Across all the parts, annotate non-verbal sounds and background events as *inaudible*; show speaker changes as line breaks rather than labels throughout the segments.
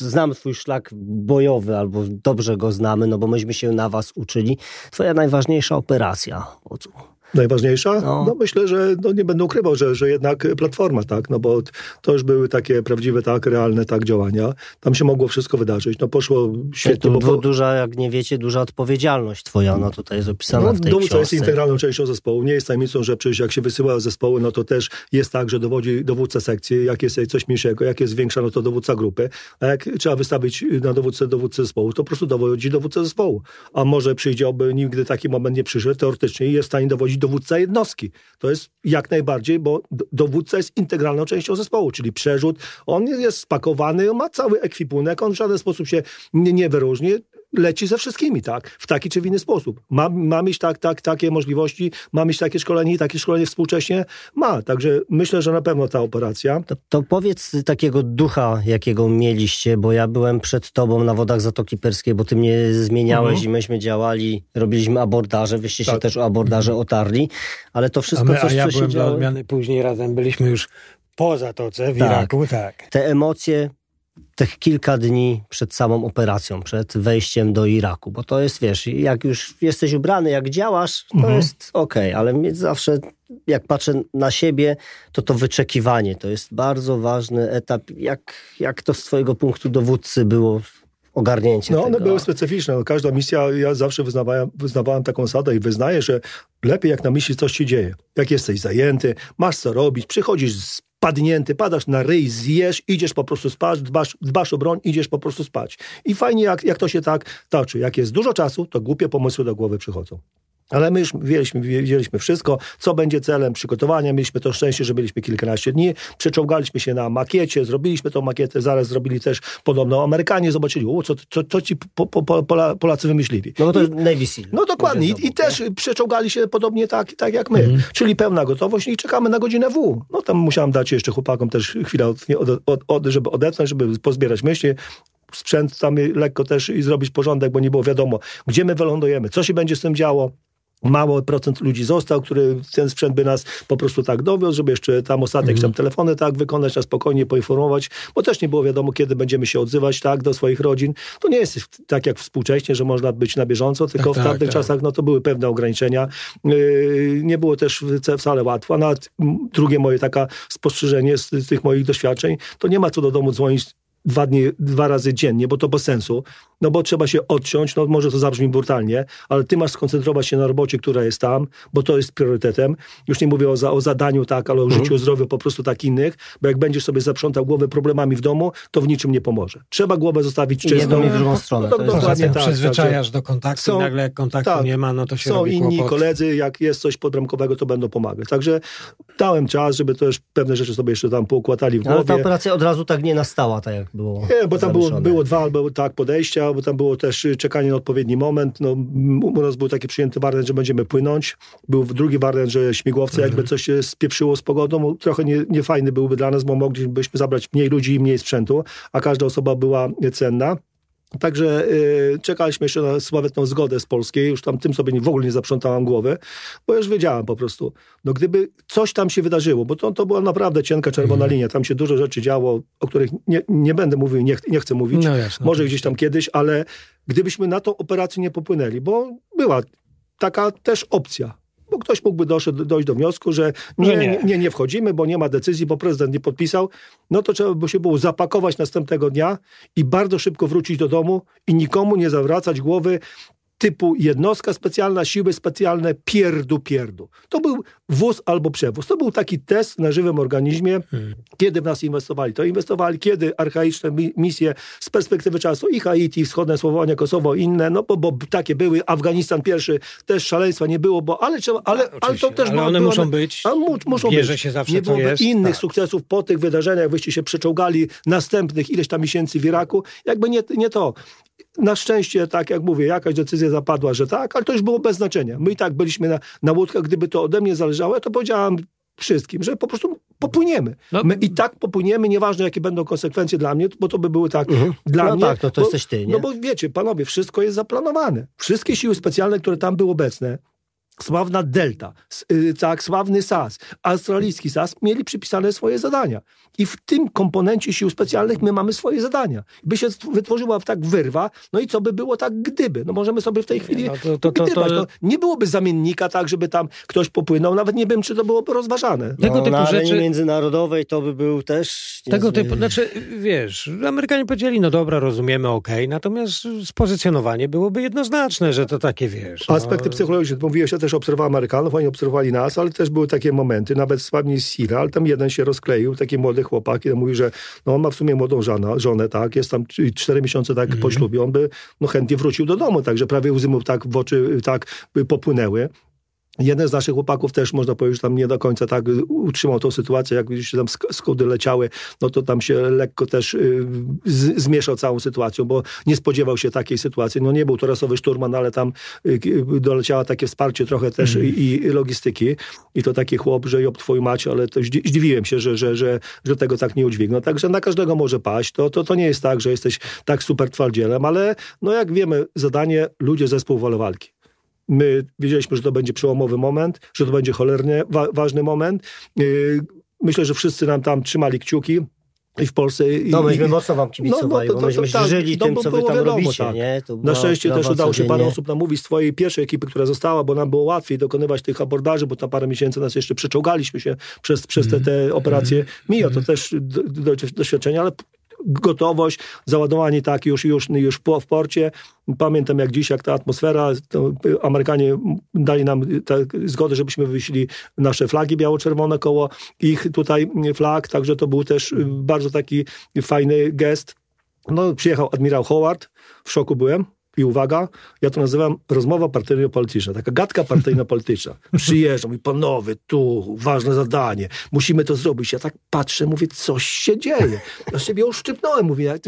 znam twój szlak bojowy, albo dobrze go znamy, no bo myśmy się na was uczyli. Twoja najważniejsza operacja, Wodzu.
Najważniejsza? No. no, myślę, że no nie będę ukrywał, że, że jednak platforma, tak, no bo to już były takie prawdziwe, tak, realne, tak, działania. Tam się mogło wszystko wydarzyć. No poszło świetnie.
To bo... duża, jak nie wiecie, duża odpowiedzialność twoja, no tutaj jest opisana no, w tej
dowódca jest integralną częścią zespołu. Nie jest tajemnicą, że przecież jak się wysyła zespoły, no to też jest tak, że dowodzi dowódca sekcji, jak jest coś mniejszego, jak jest większa, no to dowódca grupy, a jak trzeba wystawić na dowódcę dowódcę zespołu, to po prostu dowodzi dowódca zespołu. A może przyjdzie, oby nigdy taki moment nie przyszedł, teoretycznie jest w stanie dowodzić dowódca jednostki. To jest jak najbardziej, bo dowódca jest integralną częścią zespołu, czyli przerzut. On jest spakowany, ma cały ekwipunek, on w żaden sposób się nie, nie wyróżni leci ze wszystkimi, tak? W taki czy w inny sposób. Ma, ma mieć tak, tak, takie możliwości, ma mieć takie szkolenie i takie szkolenie współcześnie ma. Także myślę, że na pewno ta operacja.
To, to powiedz takiego ducha, jakiego mieliście, bo ja byłem przed tobą na wodach Zatoki Perskiej, bo ty mnie zmieniałeś mhm. i myśmy działali, robiliśmy abordaże, wyście tak. się też o abordaże otarli, ale to wszystko, a my,
coś,
a
ja
co
byłem
się działo...
odmiany później razem byliśmy już po Zatoce w tak. Iraku, tak.
Te emocje tych kilka dni przed samą operacją, przed wejściem do Iraku, bo to jest, wiesz, jak już jesteś ubrany, jak działasz, to mhm. jest okej, okay, ale zawsze, jak patrzę na siebie, to to wyczekiwanie, to jest bardzo ważny etap. Jak, jak to z twojego punktu dowódcy było ogarnięcie
No
tego.
one były specyficzne. No, każda misja, ja zawsze wyznawałem, wyznawałem taką zasadę i wyznaję, że lepiej jak na misji coś się dzieje. Jak jesteś zajęty, masz co robić, przychodzisz z padnięty, padasz na ryj, zjesz, idziesz po prostu spać, dbasz, dbasz o broń, idziesz po prostu spać. I fajnie, jak, jak to się tak toczy. Jak jest dużo czasu, to głupie pomysły do głowy przychodzą. Ale my już wiedzieliśmy, wiedzieliśmy wszystko, co będzie celem przygotowania. Mieliśmy to szczęście, że byliśmy kilkanaście dni. Przeczołgaliśmy się na makiecie, zrobiliśmy tą makietę, zaraz zrobili też podobno Amerykanie, zobaczyli, o, co, co, co ci po, po, po, Polacy wymyślili.
No to I, Navy Seal.
No dokładnie. I, I, też przeczołgali się podobnie tak, tak jak my. Mhm. Czyli pełna gotowość i czekamy na godzinę W. No tam musiałem dać jeszcze chłopakom też chwilę, od, od, od, żeby odetchnąć, żeby pozbierać myśli, sprzęt tam lekko też i zrobić porządek, bo nie było wiadomo, gdzie my wylądujemy, co się będzie z tym działo mało procent ludzi został, który ten sprzęt by nas po prostu tak dowiózł, żeby jeszcze tam ostatnie mm. tam telefony tak wykonać, na spokojnie poinformować, bo też nie było wiadomo, kiedy będziemy się odzywać tak do swoich rodzin. To nie jest tak jak współcześnie, że można być na bieżąco, tylko tak, w tamtych tak, czasach no to były pewne ograniczenia. Yy, nie było też wcale łatwo. A nawet drugie moje taka spostrzeżenie z, z tych moich doświadczeń, to nie ma co do domu dzwonić dwa, dni, dwa razy dziennie, bo to bez sensu, no bo trzeba się odciąć, no może to zabrzmi brutalnie, ale ty masz skoncentrować się na robocie, która jest tam, bo to jest priorytetem. Już nie mówię o, za, o zadaniu, tak, ale o mhm. życiu, o zdrowiu po prostu tak innych, bo jak będziesz sobie zaprzątał głowę problemami w domu, to w niczym nie pomoże. Trzeba głowę zostawić czystą.
Jedną i w drugą stronę.
No, to, dokładnie tak. Przyzwyczajasz do kontaktu są, i nagle jak kontaktu tak, nie ma, no to się
Są inni kłopot. koledzy, jak jest coś podramkowego, to będą pomagać. Także dałem czas, żeby też pewne rzeczy sobie jeszcze tam poukładali w głowie. Ale
ta operacja od razu tak nie nastała, tak jak było
Nie, bo tam było, było dwa albo tak podejścia, bo tam było też czekanie na odpowiedni moment. No, u nas był taki przyjęty wariant, że będziemy płynąć. Był drugi wariant, że śmigłowce jakby coś się spieprzyło z pogodą. Trochę nie, niefajny byłby dla nas, bo moglibyśmy zabrać mniej ludzi i mniej sprzętu, a każda osoba była cenna. Także y, czekaliśmy jeszcze na sławetną zgodę z polskiej, już tam tym sobie w ogóle nie zaprzątałam głowy, bo już wiedziałam po prostu, no gdyby coś tam się wydarzyło, bo to, to była naprawdę cienka czerwona mm. linia, tam się dużo rzeczy działo, o których nie, nie będę mówił, nie, nie chcę mówić, no jasne, może gdzieś tam kiedyś, ale gdybyśmy na tą operację nie popłynęli, bo była taka też opcja, bo ktoś mógłby doszedł, dojść do wniosku, że nie, nie, nie, nie wchodzimy, bo nie ma decyzji, bo prezydent nie podpisał, no to trzeba by się było zapakować następnego dnia i bardzo szybko wrócić do domu i nikomu nie zawracać głowy typu jednostka specjalna, siły specjalne, pierdu, pierdu. To był wóz albo przewóz. To był taki test na żywym organizmie, hmm. kiedy w nas inwestowali. To inwestowali, kiedy archaiczne misje z perspektywy czasu i Haiti, wschodnie Słowonia, Kosowo, inne, no bo, bo takie były, Afganistan pierwszy, też szaleństwa nie było, bo ale, trzeba, ale, no, ale to też
ale one było, muszą być, a mu, muszą bierze być. się zawsze
Nie było innych
tak.
sukcesów po tych wydarzeniach, wyście się przeczołgali następnych ileś tam miesięcy w Iraku, jakby nie, nie to. Na szczęście, tak jak mówię, jakaś decyzja zapadła, że tak, ale to już było bez znaczenia. My i tak byliśmy na, na łódkach, gdyby to ode mnie zależało, to powiedziałam wszystkim, że po prostu popłyniemy. No. My i tak popłyniemy, nieważne jakie będą konsekwencje dla mnie, bo to by były tak mhm. dla
no
mnie.
tak, no to
bo,
jesteś ty, nie?
No bo wiecie, panowie, wszystko jest zaplanowane. Wszystkie siły specjalne, które tam były obecne, sławna Delta, y, tak, sławny SAS, australijski SAS mieli przypisane swoje zadania. I w tym komponencie sił specjalnych my mamy swoje zadania. By się wytworzyła tak wyrwa, no i co by było tak gdyby? No możemy sobie w tej chwili no to, to, to, to, Nie byłoby zamiennika tak, żeby tam ktoś popłynął, nawet nie wiem, czy to byłoby rozważane.
Tego no, typu na rzeczy międzynarodowej to by był też...
Tego typu, znaczy, wiesz, Amerykanie powiedzieli, no dobra, rozumiemy, okej, okay, natomiast spozycjonowanie byłoby jednoznaczne, że to takie, wiesz...
No... Aspekty psychologiczne, mówiłeś, ja też obserwowałem Amerykanów, oni obserwowali nas, ale też były takie momenty, nawet słabnie Sira, ale tam jeden się rozkleił, taki młody chłopak, i mówi, że no on ma w sumie młodą żonę, żonę tak, jest tam cztery miesiące tak -hmm. po ślubie, on by no, chętnie wrócił do domu, także prawie łzy mu tak w oczy tak popłynęły. Jeden z naszych chłopaków też, można powiedzieć, że tam nie do końca tak utrzymał tą sytuację, jak już tam skody leciały, no to tam się lekko też y, z, zmieszał całą sytuacją, bo nie spodziewał się takiej sytuacji. No nie był to rasowy szturman, ale tam y, doleciało takie wsparcie trochę też mm. i, i, logistyki. I to taki chłop, że job twoją macie, ale to zdziwiłem się, że, że, że, że tego tak nie udźwignął. Także na każdego może paść. To, to, to nie jest tak, że jesteś tak super twardzielem, ale no jak wiemy, zadanie ludzie zespół wolę walki. My wiedzieliśmy, że to będzie przełomowy moment, że to będzie cholernie wa ważny moment. Yy, myślę, że wszyscy nam tam trzymali kciuki i w Polsce.
No myśmy mocno wam kibicowali, no, no, to, myśmy tak, żyli tym, co wy tam wiadomo, robicie. Tak. Nie?
Na szczęście też udało się parę osób namówić z twojej pierwszej ekipy, która została, bo nam było łatwiej dokonywać tych abordaży, bo tam parę miesięcy nas jeszcze przeczołgaliśmy się przez, przez te, te operacje. Mija to też do, do, doświadczenie, ale gotowość, załadowanie tak już, już, już w porcie. Pamiętam jak dziś, jak ta atmosfera, Amerykanie dali nam zgodę, żebyśmy wyślili nasze flagi biało-czerwone koło ich tutaj flag, także to był też bardzo taki fajny gest. No, przyjechał admirał Howard, w szoku byłem, i uwaga, ja to nazywam rozmowa partyjno-polityczna, taka gadka partyjno-polityczna. *laughs* Przyjeżdżam i panowie, tu ważne zadanie, musimy to zrobić. Ja tak patrzę, mówię, coś się dzieje. Ja siebie oszczypnąłem, mówię,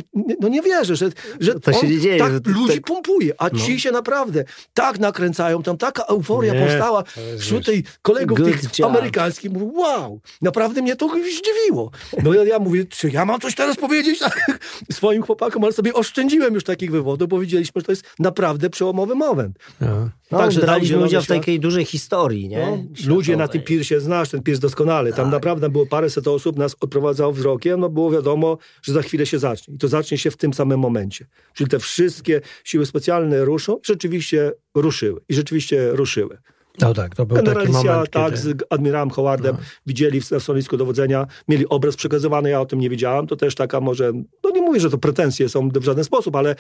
no nie wierzę, że, że
to się dzieje.
Tak ludzi tak... pompuje, a no. ci się naprawdę tak nakręcają, tam taka euforia nie, powstała wśród tej kolegów tych job. amerykańskich. Mówię, wow, naprawdę mnie to zdziwiło. No ja, ja mówię, czy ja mam coś teraz powiedzieć *laughs* swoim chłopakom, ale sobie oszczędziłem już takich wywodów, bo widzieliśmy, że to jest jest naprawdę przełomowy moment.
No. No, Także braliśmy udział w takiej dużej historii, nie?
No, ludzie na tym piersie, znasz ten piers doskonale, tam tak. naprawdę było paręset osób, nas odprowadzało wzrokiem, no było wiadomo, że za chwilę się zacznie. I to zacznie się w tym samym momencie. Czyli te wszystkie siły specjalne ruszą i rzeczywiście ruszyły. I rzeczywiście ruszyły.
No tak, to był Generalicja, taki moment,
tak, kiedy... z admirałem Howardem no. widzieli w stanowisku dowodzenia, mieli obraz przekazywany, ja o tym nie wiedziałam, to też taka może, no nie mówię, że to pretensje są w żaden sposób, ale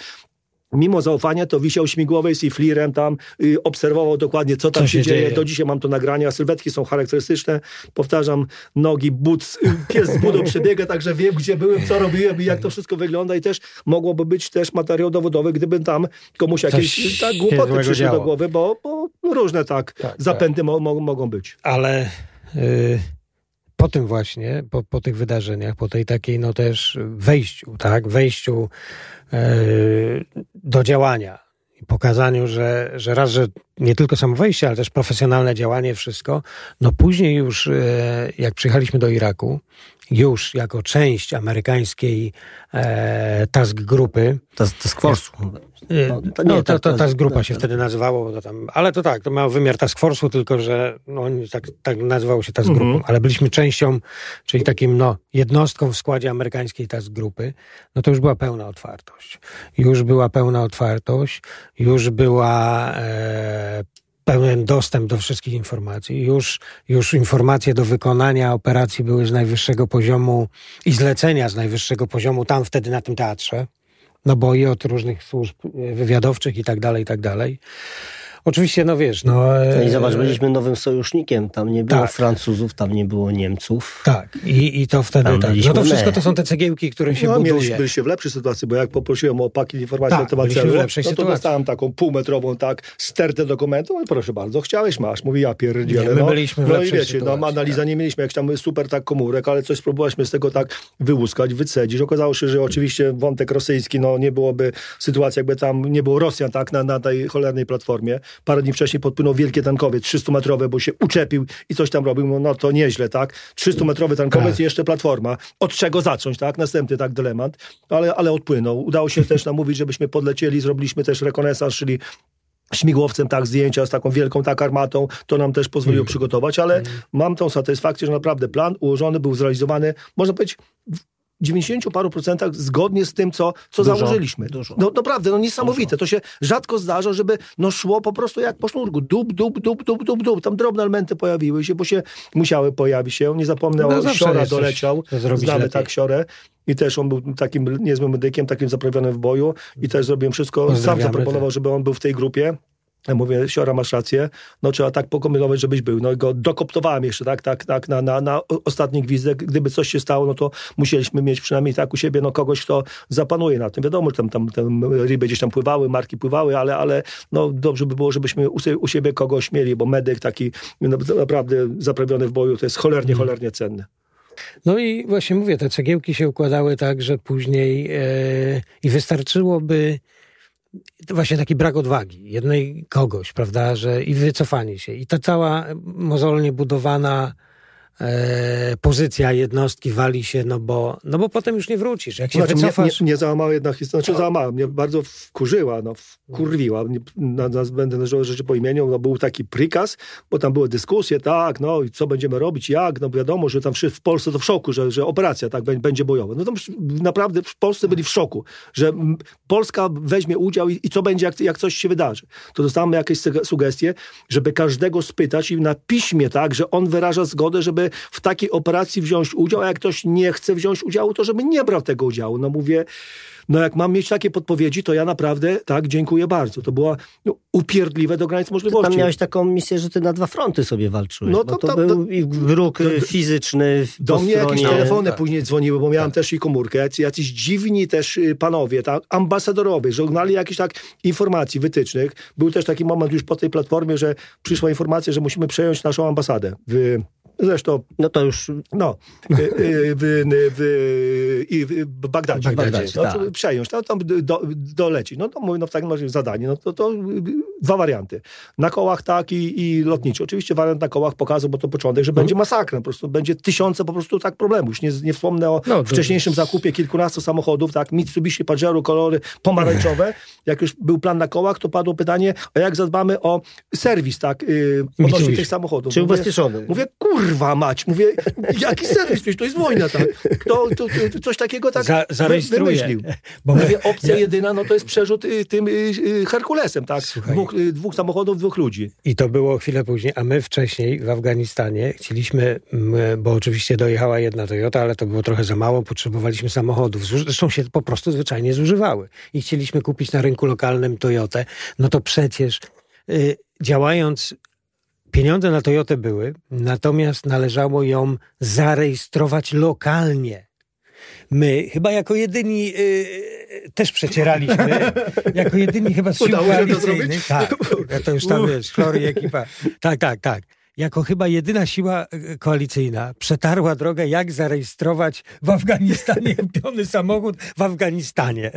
mimo zaufania to wisiał śmigłowej z flirem tam, y, obserwował dokładnie, co tam co się, się dzieje. dzieje. Do dzisiaj mam to nagrania, sylwetki są charakterystyczne. Powtarzam, nogi, but, y, pies z budą przebiega, także wiem, gdzie byłem, co robiłem i jak to wszystko wygląda i też mogłoby być też materiał dowodowy, gdybym tam komuś jakieś tak, głupoty przyszły działo. do głowy, bo, bo różne tak, tak zapędy tak. Mo, mo, mogą być.
Ale... Y, po tym właśnie, po, po tych wydarzeniach, po tej takiej no też wejściu, tak, wejściu do działania. I pokazaniu, że, że raz, że nie tylko samo wejście, ale też profesjonalne działanie, wszystko, no później już e, jak przyjechaliśmy do Iraku, już jako część amerykańskiej e, task grupy.
Task force'u.
E, no, to, no, to, to, task grupa się wtedy nazywało, to tam, ale to tak, to miał wymiar task force'u, tylko że no, tak, tak nazywało się task grupą, -hmm. ale byliśmy częścią, czyli takim no, jednostką w składzie amerykańskiej task grupy, no to już była pełna otwartość. Już była pełna otwartość, już była e, pełen dostęp do wszystkich informacji. Już, już informacje do wykonania operacji były z najwyższego poziomu i zlecenia z najwyższego poziomu tam wtedy na tym teatrze. No bo i od różnych służb wywiadowczych i tak dalej, i tak dalej. Oczywiście, no wiesz, no...
no I e, zobacz, byliśmy nowym sojusznikiem, tam nie było tak. Francuzów, tam nie było Niemców.
Tak, i, i to wtedy tak. No to wszystko to są te cegiełki, które się no, buduje.
Mieliśmy, byliście w lepszej sytuacji, bo jak poprosiłem o pakiet informacji tak, na temat celu, no to sytuacji. dostałem taką półmetrową, tak, stertę dokumentu, ale proszę bardzo, chciałeś, masz. Mówi, ja pierdzielę. Nie,
my no, byliśmy w no i wiecie,
no, sytuacji, no analiza tak. nie mieliśmy, jak tam super tak komórek, ale coś spróbowaliśmy z tego tak wyłuskać, wycedzić. Okazało się, że oczywiście wątek rosyjski, no nie byłoby sytuacji, jakby tam nie było Rosjan, tak, na, na tej cholernej platformie. Parę dni wcześniej podpłynął wielkie tankowiec, 300-metrowe, bo się uczepił i coś tam robił, no, no to nieźle, tak? 300-metrowy tankowiec i jeszcze platforma. Od czego zacząć, tak? Następny tak dylemat, ale, ale odpłynął. Udało się też namówić, żebyśmy podlecieli, zrobiliśmy też rekonesans, czyli śmigłowcem, tak, zdjęcia z taką wielką tak armatą, to nam też pozwoliło mm. przygotować, ale mm. mam tą satysfakcję, że naprawdę plan ułożony był zrealizowany, można powiedzieć, 90 paru procentach zgodnie z tym, co, co dużo, założyliśmy. Dużo. No naprawdę, no niesamowite. Dużo. To się rzadko zdarza, żeby no szło po prostu jak po sznurku. Dub, dub, dub, dub, dub, dub. Tam drobne elementy pojawiły się, bo się musiały pojawić się. Nie zapomnę, no, Siora doleciał. Znamy lepiej. tak Siorę. I też on był takim niezłym medykiem, takim zaprawionym w boju. I też zrobiłem wszystko. Sam zaproponował, żeby on był w tej grupie. Ja mówię, Siora, masz rację, no trzeba tak pokombinować, żebyś był. No i go dokoptowałem jeszcze, tak, tak, tak, na, na, na ostatni gwizdek. Gdyby coś się stało, no to musieliśmy mieć przynajmniej tak u siebie, no kogoś, kto zapanuje na tym. Wiadomo, że tam, tam, tam ryby gdzieś tam pływały, marki pływały, ale, ale no dobrze by było, żebyśmy u, siebie kogoś mieli, bo medyk taki no, naprawdę zaprawiony w boju, to jest cholernie, hmm. cholernie cenny.
No i właśnie mówię, te cegiełki się układały tak, że później e, i wystarczyłoby właśnie taki brak odwagi jednej kogoś, prawda, że i wycofanie się. I ta cała mozolnie budowana pozycja jednostki wali się, no bo, no bo potem już nie wrócisz. Jak się znaczy, wycofasz...
Nie, nie, nie załamała jedna historia, znaczy załamała, mnie bardzo wkurzyła, no, wkurwiła, na, na, będę nazywał rzeczy po imieniu, no, był taki prikaz, bo tam były dyskusje, tak, no i co będziemy robić, jak, no wiadomo, że tam w Polsce to w szoku, że, że operacja tak będzie bojowa. No tam naprawdę w Polsce byli w szoku, że Polska weźmie udział i, i co będzie, jak, jak coś się wydarzy. To dostałem jakieś sugestie, żeby każdego spytać i na piśmie, tak, że on wyraża zgodę, żeby w takiej operacji wziąć udział, a jak ktoś nie chce wziąć udziału, to żeby nie brał tego udziału. No mówię, no jak mam mieć takie podpowiedzi, to ja naprawdę, tak, dziękuję bardzo. To było no, upierdliwe do granic możliwości.
Ty tam miałeś taką misję, że ty na dwa fronty sobie walczyłeś, no to, to, to był wróg fizyczny
Do mnie stronie, jakieś telefony tak. później dzwoniły, bo miałem tak. też i komórkę, jacyś dziwni też y, panowie, tak, ambasadorowie, żegnali jakieś tak informacji, wytycznych. Był też taki moment już po tej platformie, że przyszła informacja, że musimy przejąć naszą ambasadę w Zresztą,
no to już...
No, y, y, w, w, w, w Bagdadzie. Bagdadzie no, tak. Przejąć, no, tam do, doleci. No to mówię, no w takim razie zadanie, no to, to dwa warianty. Na kołach tak i, i lotniczy. Oczywiście wariant na kołach pokazał, bo to początek, że będzie masakra. Po prostu będzie tysiące po prostu tak problemów. Już nie, nie wspomnę o no, wcześniejszym zakupie kilkunastu samochodów, tak, Mitsubishi Pajero, kolory pomarańczowe. Jak już był plan na kołach, to padło pytanie, a jak zadbamy o serwis, tak, yy, odnośnie tych samochodów.
Czy ubezpieczony.
Mówię, kur kurwa mać. Mówię, jaki serwis? Przecież to jest wojna, tak. Kto to, to, coś takiego tak Za, wymyślił? *laughs* Bo Mówię, opcja ja... jedyna, no to jest przerzut y, tym y, y, Herkulesem, tak. Dwóch, dwóch, samochodów, dwóch ludzi.
I to było chwilę później, a my wcześniej w Afganistanie chcieliśmy, bo oczywiście dojechała jedna Toyota, ale to było trochę za mało, potrzebowaliśmy samochodów. Zresztą się po prostu zwyczajnie zużywały. I chcieliśmy kupić na rynku lokalnym Toyotę. No to przecież działając Pieniądze na Toyotę były, natomiast należało ją zarejestrować lokalnie. My chyba jako jedyni yy, też przecieraliśmy, *laughs* jako jedyni chyba z sił koalicyjnych. Tak, to już tam wiesz, Flory ekipa. Tak, tak, tak. Jako chyba jedyna siła y, koalicyjna przetarła drogę, jak zarejestrować w Afganistanie *laughs* kupiony samochód w Afganistanie.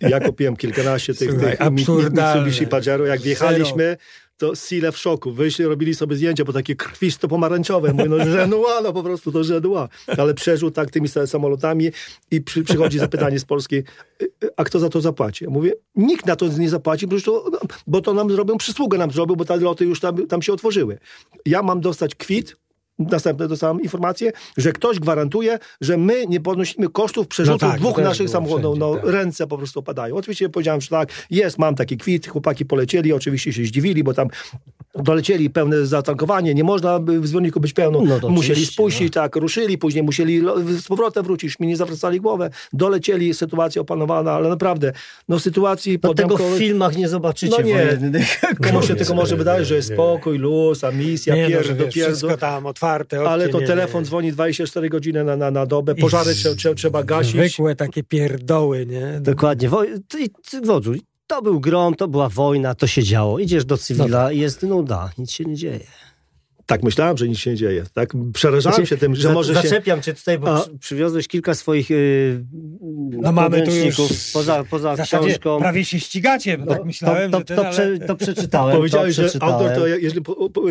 Ja kupiłem kilkanaście tych, Słuchaj, tych Mitsubishi Pajero, jak wjechaliśmy, to Sile w szoku. Wyszli, robili sobie zdjęcia, bo takie krwisto-pomarańczowe. Mówię, no żenua, no po prostu to żenua. Ale przeżył tak tymi samolotami i przy, przychodzi zapytanie z Polski, a kto za to zapłaci? Ja mówię, nikt na to nie zapłaci, bo to, bo to nam zrobią, przysługę nam zrobił, bo te loty już tam, tam się otworzyły. Ja mam dostać kwit, Następne dostałem informację, że ktoś gwarantuje, że my nie ponosimy kosztów przerzutu no tak, dwóch naszych samochodów. No, tak. Ręce po prostu opadają. Oczywiście powiedziałem, że tak, jest, mam taki kwit, chłopaki polecieli, oczywiście się zdziwili, bo tam dolecieli pełne zatankowanie, nie można w zbiorniku być pełno. No musieli spuścić, no. tak, ruszyli, później musieli z powrotem wrócić, mi nie zawracali głowę, dolecieli, sytuacja opanowana, ale naprawdę, no sytuacji...
No tego w filmach nie zobaczycie. No nie, *laughs*
komu się tylko może wydaje, że jest spokój, luz, a misja, nie, pierd, no,
wszystko tam otwarte.
Ale to nie, telefon nie. dzwoni 24 godziny na, na, na dobę, pożary trzeba, trzeba gasić.
Zwykłe takie pierdoły, nie?
Dokładnie. Wodzu, to był grom, to była wojna, to się działo. Idziesz do cywila no. i jest nuda, nic się nie dzieje.
Tak, myślałem, że nic się nie dzieje. Tak? Przerażałem znaczy, się tym, że może
się... Zaczepiam cię tutaj, bo A... przywiozłeś kilka swoich yy,
no mamy tu już
poza, poza książką.
Prawie się ścigacie, bo tak myślałem,
to, to, to, prze, to przeczytałem.
Powiedziałeś,
to
że autor to jeżeli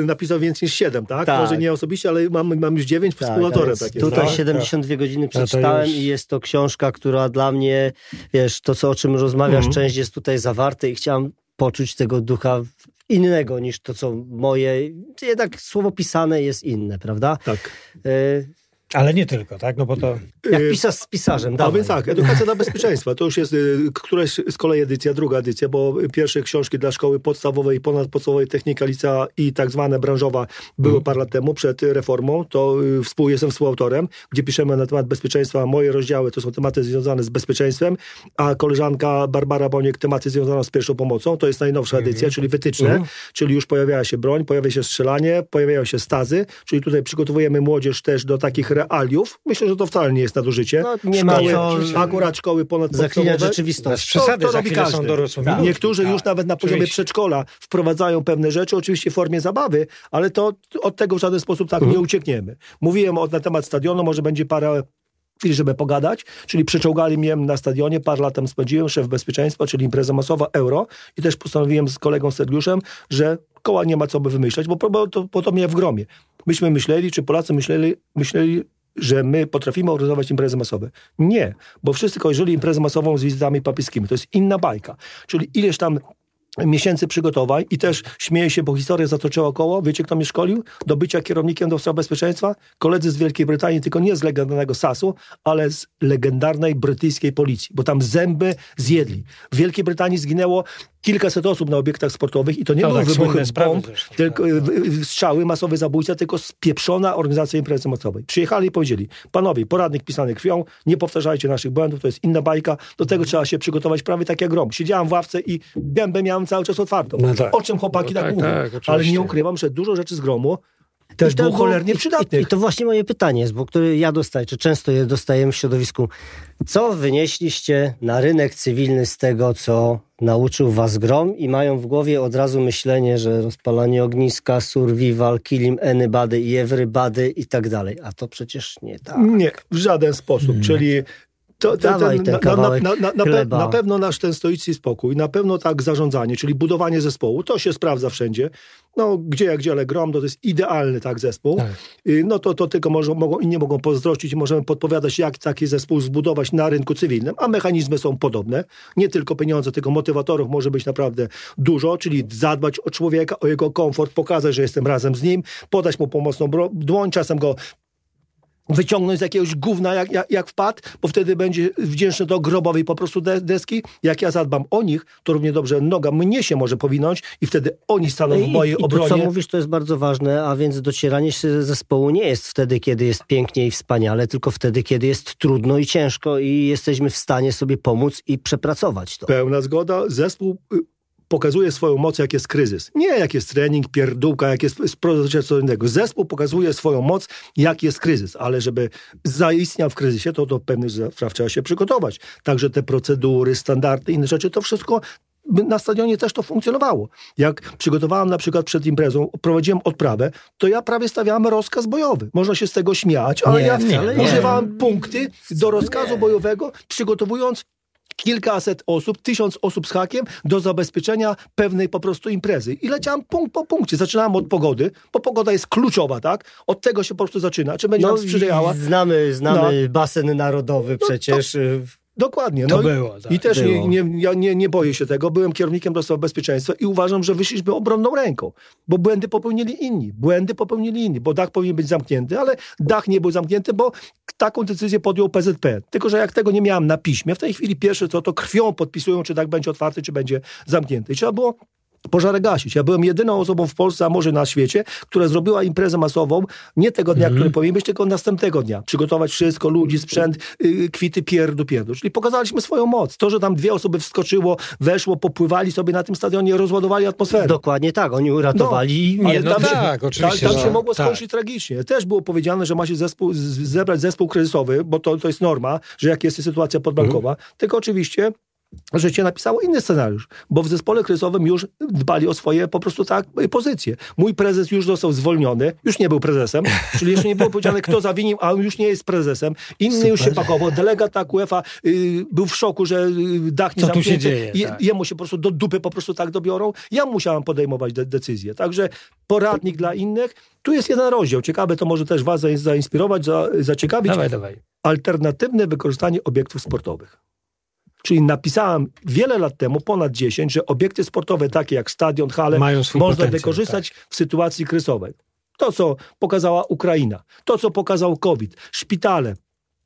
napisał więcej niż siedem, tak? tak? Może nie osobiście, ale mam, mam już dziewięć tak, współautorem. Tak
tutaj tak, 72 tak. godziny przeczytałem już... i jest to książka, która dla mnie, wiesz, to co o czym rozmawiasz, mm. część jest tutaj zawarte i chciałem poczuć tego ducha innego niż to, co moje. Jednak słowo pisane jest inne, prawda?
Tak.
Y,
ale nie tylko, tak? No bo to...
Jak y, pisarz z pisarzem,
A więc tak, edukacja dla bezpieczeństwa. To już jest y, któraś z kolei edycja, druga edycja, bo pierwsze książki dla szkoły podstawowej, ponadpodstawowej, technika lica i tak zwane branżowa były hmm. parę lat temu, przed reformą. To y, współ, jestem współautorem, gdzie piszemy na temat bezpieczeństwa. Moje rozdziały to są tematy związane z bezpieczeństwem, a koleżanka Barbara Boniek tematy związane z pierwszą pomocą. To jest najnowsza edycja, hmm. czyli wytyczne, hmm. czyli już pojawiała się broń, pojawia się strzelanie, pojawiają się stazy, czyli tutaj przygotowujemy młodzież też do takich realiów. Myślę, że to wcale nie jest nadużycie. No,
nie
szkoły,
ma co
akurat szkoły
ponadpodstawowe. rzeczywistość.
Przesady, to, to robi każdy.
Tak. Niektórzy tak. już nawet na poziomie przedszkola wprowadzają pewne rzeczy, oczywiście w formie zabawy, ale to od tego w żaden sposób tak mhm. nie uciekniemy. Mówiłem na temat stadionu, może będzie parę chwili, żeby pogadać, czyli przeczołgali mnie na stadionie, parę lat tam spędziłem, szef bezpieczeństwa, czyli impreza masowa Euro i też postanowiłem z kolegą Sergiuszem, że koła nie ma co by wymyślać, bo, bo, to, bo to mnie w gromie. Myśmy myśleli, czy Polacy myśleli, myśleli że my potrafimy organizować imprezy masowe. Nie, bo wszyscy kojarzyli imprezę masową z wizytami papieskimi. To jest inna bajka. Czyli ileś tam miesięcy przygotowań i też śmieję się, bo historia zatoczyła około. Wiecie, kto mnie szkolił? Do bycia kierownikiem do spraw bezpieczeństwa? Koledzy z Wielkiej Brytanii, tylko nie z legendarnego SAS-u, ale z legendarnej brytyjskiej policji, bo tam zęby zjedli. W Wielkiej Brytanii zginęło kilkaset osób na obiektach sportowych i to nie to były tak, wybuchy bomb, zresztą, tylko tak. strzały, masowe zabójca, tylko spieprzona organizacja imprezy masowej. Przyjechali i powiedzieli, panowie, poradnik pisany krwią, nie powtarzajcie naszych błędów, to jest inna bajka, do tego trzeba się przygotować prawie tak jak grom. Siedziałem w ławce i gębę miałem cały czas otwartą. No tak. O czym chłopaki no tak, tak mówią. Tak, Ale nie ukrywam, że dużo rzeczy z gromu też było cholernie przydatnych.
I to właśnie moje pytanie jest, bo które ja dostaję, czy często je dostajemy w środowisku. Co wynieśliście na rynek cywilny z tego, co nauczył was grom i mają w głowie od razu myślenie, że rozpalanie ogniska, survival, killing anybody i everybody i tak dalej. A to przecież nie tak.
Nie, w żaden sposób. Hmm. Czyli to,
ten, ten, ten na, na, na,
pe, na, pewno nasz ten stoicki spokój, na pewno tak zarządzanie, czyli budowanie zespołu, to się sprawdza wszędzie. No, gdzie jak gdzie, ale Grom to jest idealny tak zespół. Tak. Y, no to, to tylko może, mogą, inni mogą pozdrościć i możemy podpowiadać, jak taki zespół zbudować na rynku cywilnym, a mechanizmy są podobne. Nie tylko pieniądze, tylko motywatorów może być naprawdę dużo, czyli zadbać o człowieka, o jego komfort, pokazać, że jestem razem z nim, podać mu pomocną dłoń, czasem go wyciągnąć z jakiegoś gówna, jak, jak, jak wpadł, bo wtedy będzie wdzięczny do grobowej po prostu deski. Jak ja zadbam o nich, to równie dobrze noga mnie się może powinąć i wtedy oni staną w mojej
I,
obronie.
I to, co mówisz, to jest bardzo ważne, a więc docieranie się zespołu nie jest wtedy, kiedy jest pięknie i wspaniale, tylko wtedy, kiedy jest trudno i ciężko i jesteśmy w stanie sobie pomóc i przepracować to.
Pełna zgoda. Zespół y, pokazuje swoją moc, jak jest kryzys. Nie jak jest trening, pierdółka, jak jest co innego. Zespół pokazuje swoją moc, jak jest kryzys, ale żeby zaistniał w kryzysie, to do pewnych spraw trzeba się przygotować. Także te procedury, standardy, inne rzeczy, to wszystko na stadionie też to funkcjonowało. Jak przygotowałem na przykład przed imprezą, prowadziłem odprawę, to ja prawie stawiałem rozkaz bojowy. Można się z tego śmiać, ale nie, ja nie, używałem nie. punkty do rozkazu bojowego, przygotowując kilkaset osób, tysiąc osób z hakiem do zabezpieczenia pewnej po prostu imprezy. I leciałem punkt po punkcie. Zaczynałem od pogody, bo pogoda jest kluczowa, tak? Od tego się po prostu zaczyna. Czy będzie no, nam sprzyjała?
Znamy, znamy no. basen narodowy no, przecież. To,
Dokładnie.
No to było,
tak, I też było. Nie, nie, ja nie, nie boję się tego. Byłem kierownikiem do spraw bezpieczeństwa i uważam, że wyszliśmy obronną ręką, bo błędy popełnili inni. Błędy popełnili inni, bo dach powinien być zamknięty, ale dach nie był zamknięty, bo taką decyzję podjął PZP. Tylko, że jak tego nie miałem na piśmie, w tej chwili pierwsze co, to krwią podpisują, czy tak będzie otwarty, czy będzie zamknięty. I trzeba było pożary gasić. Ja byłem jedyną osobą w Polsce, a może na świecie, która zrobiła imprezę masową nie tego dnia, mm który powinien być, tylko następnego dnia. Przygotować wszystko, ludzi, sprzęt, yy, kwity, pierdu, pierdu. Czyli pokazaliśmy swoją moc. To, że tam dwie osoby wskoczyło, weszło, popływali sobie na tym stadionie, rozładowali atmosferę.
Dokładnie tak, oni uratowali.
No, nie, no tam tak, się, oczywiście.
Tam, tam się mogło tak. skończyć tragicznie. Też było powiedziane, że ma się zespół, zebrać zespół kryzysowy, bo to, to jest norma, że jak jest sytuacja podbankowa. Mm. Tylko oczywiście życie napisało inny scenariusz, bo w zespole kryzysowym już dbali o swoje po prostu tak pozycje. Mój prezes już został zwolniony, już nie był prezesem, *laughs* czyli jeszcze nie było powiedziane, kto zawinił, a on już nie jest prezesem. Inny Super. już się pakował. Delegat tak UEFA y, był w szoku, że y, dach nie
Co tu się dzieje?
Je, tak. Jemu się po prostu do dupy po prostu tak dobiorą. Ja musiałem podejmować de decyzje. Także poradnik dla innych. Tu jest jeden rozdział. Ciekawe, to może też was zainspirować, za, zaciekawić.
Dawaj, dawaj.
Alternatywne wykorzystanie obiektów sportowych. Czyli napisałem wiele lat temu, ponad 10, że obiekty sportowe takie jak stadion, hale, można wykorzystać tak. w sytuacji kryzysowej. To, co pokazała Ukraina, to, co pokazał COVID, szpitale,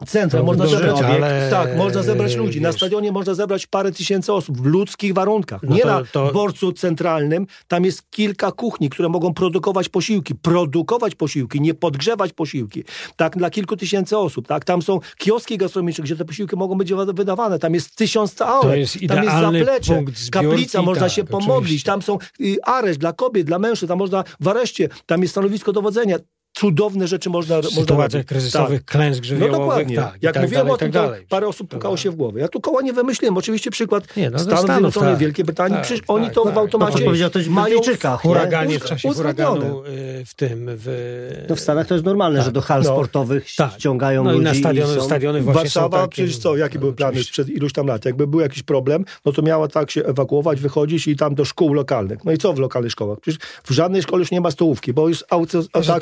Centrum można zebrać, ale... tak, można zebrać ludzi. Na stadionie można zebrać parę tysięcy osób w ludzkich warunkach. No nie to, na to... dworcu centralnym. Tam jest kilka kuchni, które mogą produkować posiłki. Produkować posiłki, nie podgrzewać posiłki. Tak, dla kilku tysięcy osób. Tak, tam są kioski gastronomiczne, gdzie te posiłki mogą być wydawane. Tam jest tysiąc jest tam jest zaplecze. Kaplica, można tak, się pomodlić. Oczywiście. Tam są y, areszt dla kobiet, dla mężczyzn. Tam można w areszcie. Tam jest stanowisko dowodzenia cudowne rzeczy można
W sytuacjach kryzysowych, tak. klęsk żywiołowych. No dokładnie. Tak,
Jak tak mówiłem dalej, o tym, tak to parę osób pukało się w głowę. Ja tu koła nie wymyśliłem. Oczywiście przykład nie, no, Stanów Zjednoczonych, tak, Wielkiej Brytanii, tak, przecież oni to w automacie
no, mają w
huraganie, w czasie huraganu y, w tym... W...
No w Stanach to jest normalne, że do hal no, sportowych ściągają
no,
ludzi.
No i na stadiony, są... stadiony właśnie
Warszawa, przecież co, jakie były plany sprzed iluś tam lat? Jakby był jakiś problem, no to miała tak się ewakuować, wychodzić i tam do szkół lokalnych. No i co w lokalnych szkołach? Przecież w żadnej szkole już nie ma stołówki, bo już auto, tak,